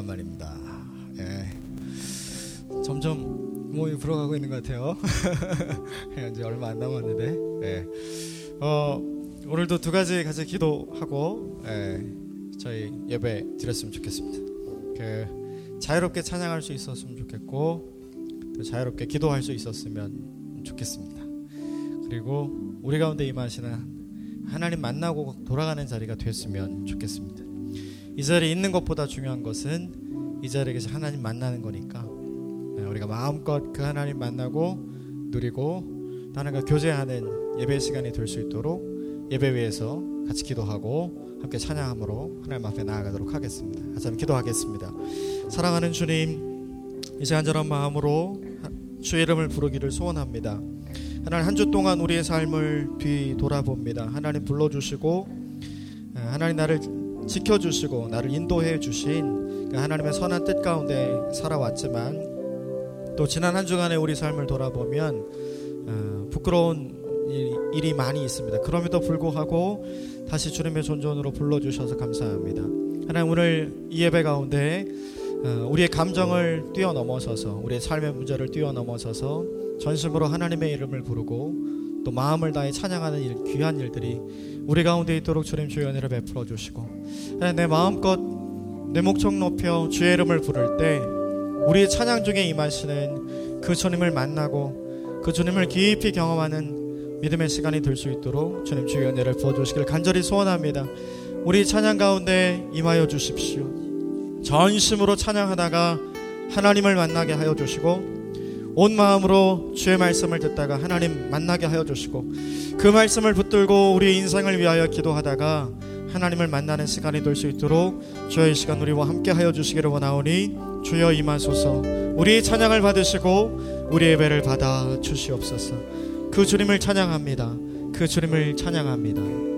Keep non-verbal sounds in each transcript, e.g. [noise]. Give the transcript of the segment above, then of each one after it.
오래간만입니다. 예. 점점 몸이 불어가고 있는 것 같아요. [laughs] 이제 얼마 안 남았는데. 예. 어, 오늘도 두 가지 같이 기도하고 예, 저희 예배 드렸으면 좋겠습니다. 그 자유롭게 찬양할 수 있었으면 좋겠고 또 자유롭게 기도할 수 있었으면 좋겠습니다. 그리고 우리 가운데 임하시는 하나님 만나고 돌아가는 자리가 됐으면 좋겠습니다. 이 자리에 있는 것보다 중요한 것은 이 자리에 서 하나님 만나는 거니까 네, 우리가 마음껏 그 하나님 만나고 누리고 하나님과 교제하는 예배 시간이 될 수 있도록 예배 위에서 같이 기도하고 함께 찬양함으로 하나님 앞에 나아가도록 하겠습니다. 같이 기도하겠습니다. 사랑하는 주님, 이제 간절한 마음으로 주의 이름을 부르기를 소원합니다. 하나님 한 주 동안 우리의 삶을 뒤돌아봅니다. 하나님 불러주시고 하나님 나를 지켜주시고 나를 인도해 주신 그 하나님의 선한 뜻 가운데 살아왔지만 또 지난 한 주간의 우리 삶을 돌아보면 어, 부끄러운 일이 많이 있습니다. 그럼에도 불구하고 다시 주님의 존존으로 불러주셔서 감사합니다. 하나님 오늘 이 예배 가운데 어, 우리의 감정을 뛰어넘어서서 우리의 삶의 문제를 뛰어넘어서서 전심으로 하나님의 이름을 부르고 또 마음을 다해 찬양하는 일, 귀한 일들이 우리 가운데 있도록 주님 주의 은혜를 베풀어 주시고 내 마음껏 내 목청 높여 주의 이름을 부를 때 우리의 찬양 중에 임하시는 그 주님을 만나고 그 주님을 깊이 경험하는 믿음의 시간이 될 수 있도록 주님 주의 은혜를 부어 주시길 간절히 소원합니다. 우리 찬양 가운데 임하여 주십시오. 전심으로 찬양하다가 하나님을 만나게 하여 주시고 온 마음으로 주의 말씀을 듣다가 하나님 만나게 하여 주시고 그 말씀을 붙들고 우리 인생을 위하여 기도하다가 하나님을 만나는 시간이 될 수 있도록 주의 시간 우리와 함께 하여 주시기를 원하오니 주여 임하소서. 우리 찬양을 받으시고 우리 예배를 받아 주시옵소서. 그 주님을 찬양합니다. 그 주님을 찬양합니다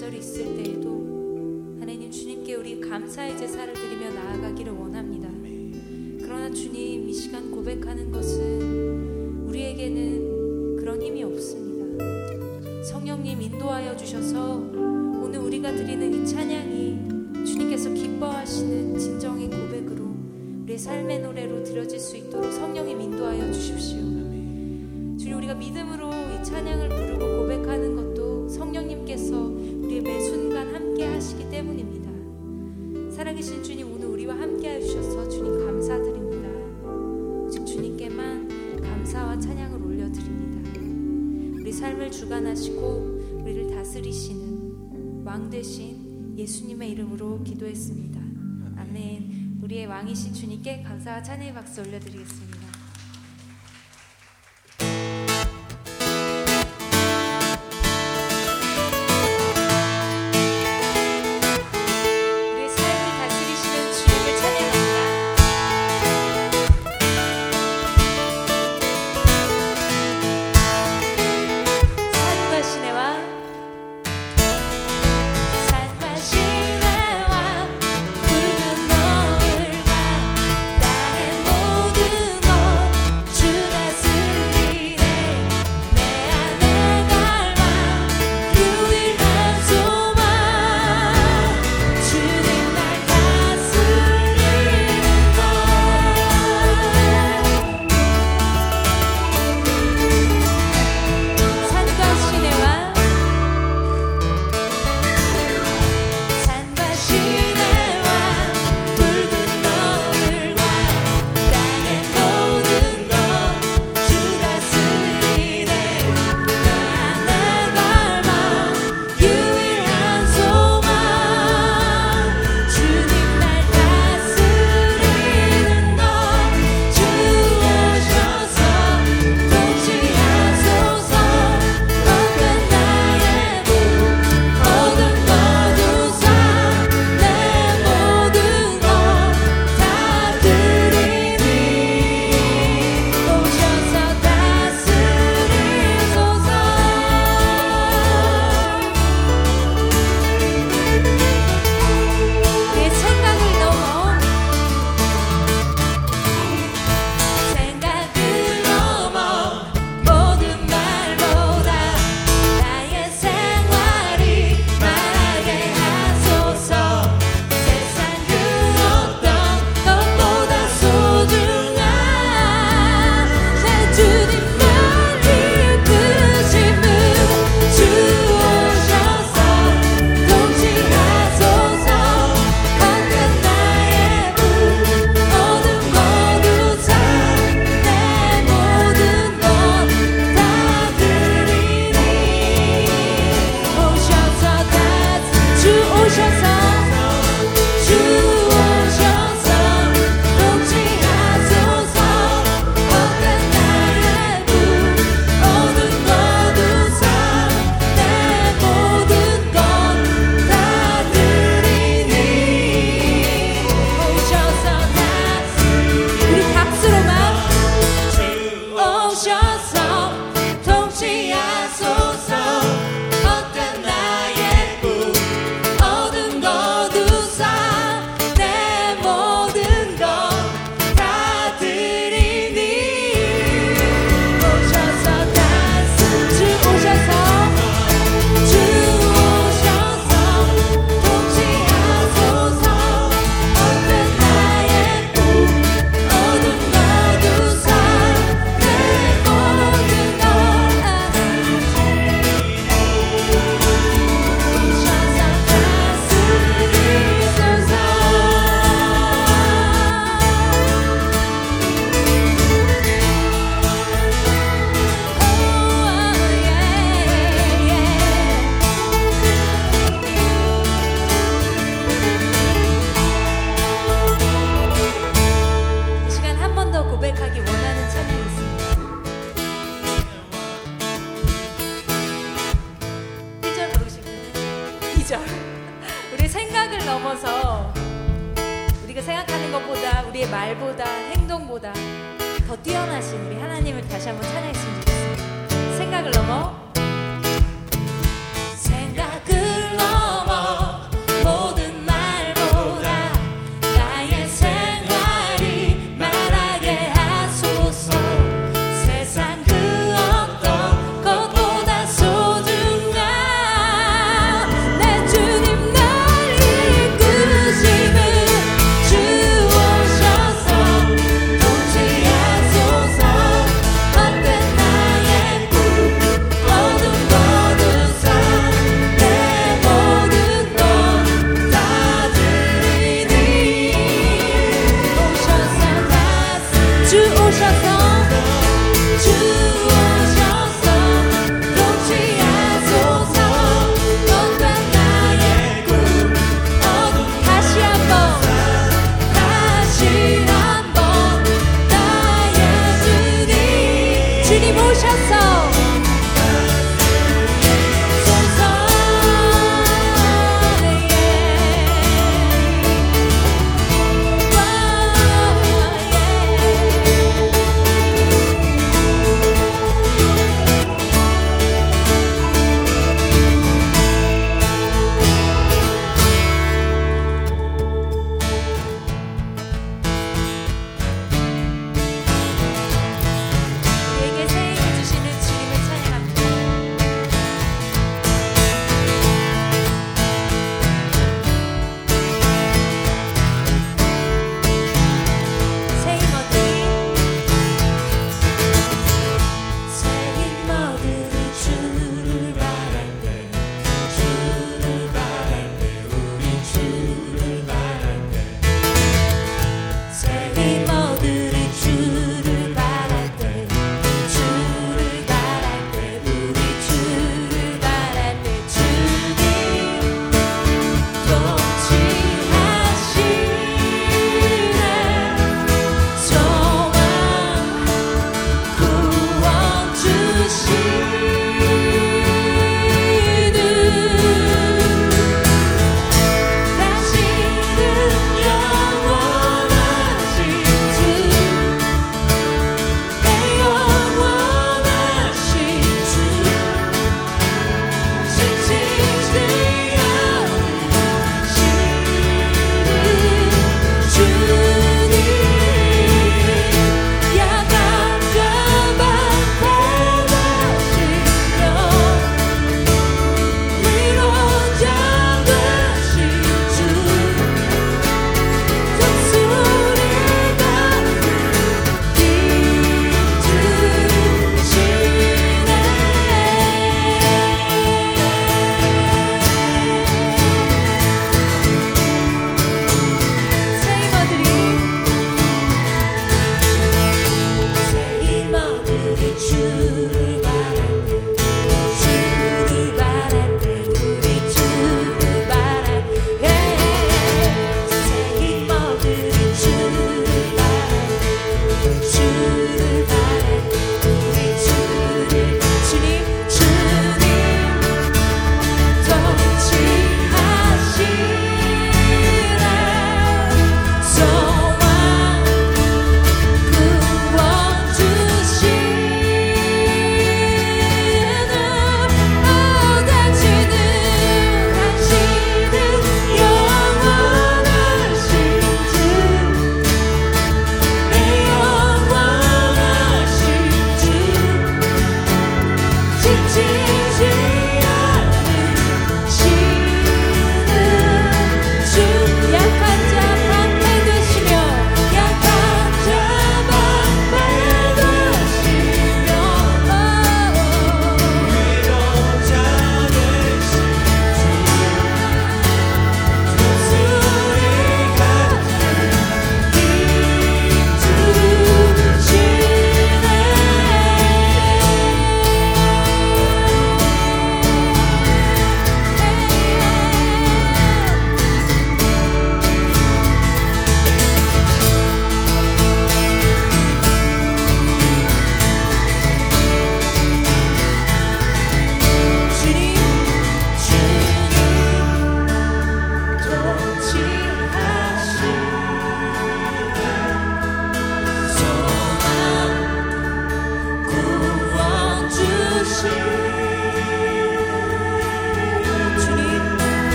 좌절이 있을 때에도 하나님 주님께 우리 감사의 제사를 드리며 나아가기를 원합니다. 그러나 주님 이 시간 고백하는 것은 우리에게는 그런 힘이 없습니다. 성령님 인도하여 주셔서 오늘 우리가 드리는 이 찬양이 주님께서 기뻐하시는 진정의 고백으로 우리의 삶의 노래로 들어질 수 있도록 성령님 인도하여 주십시오. 주님 우리가 믿음으로 이 찬양을 부르고 고백하는 것도 성령님께서 우리의 매 순간 함께 하시기 때문입니다. 살아계신 주님 오늘 우리와 함께 해주셔서 주님 감사드립니다. 오직 주님께만 감사와 찬양을 올려드립니다. 우리 삶을 주관하시고 우리를 다스리시는 왕 대신 예수님의 이름으로 기도했습니다. 아멘. 우리의 왕이신 주님께 감사와 찬양의 박수 올려드리겠습니다.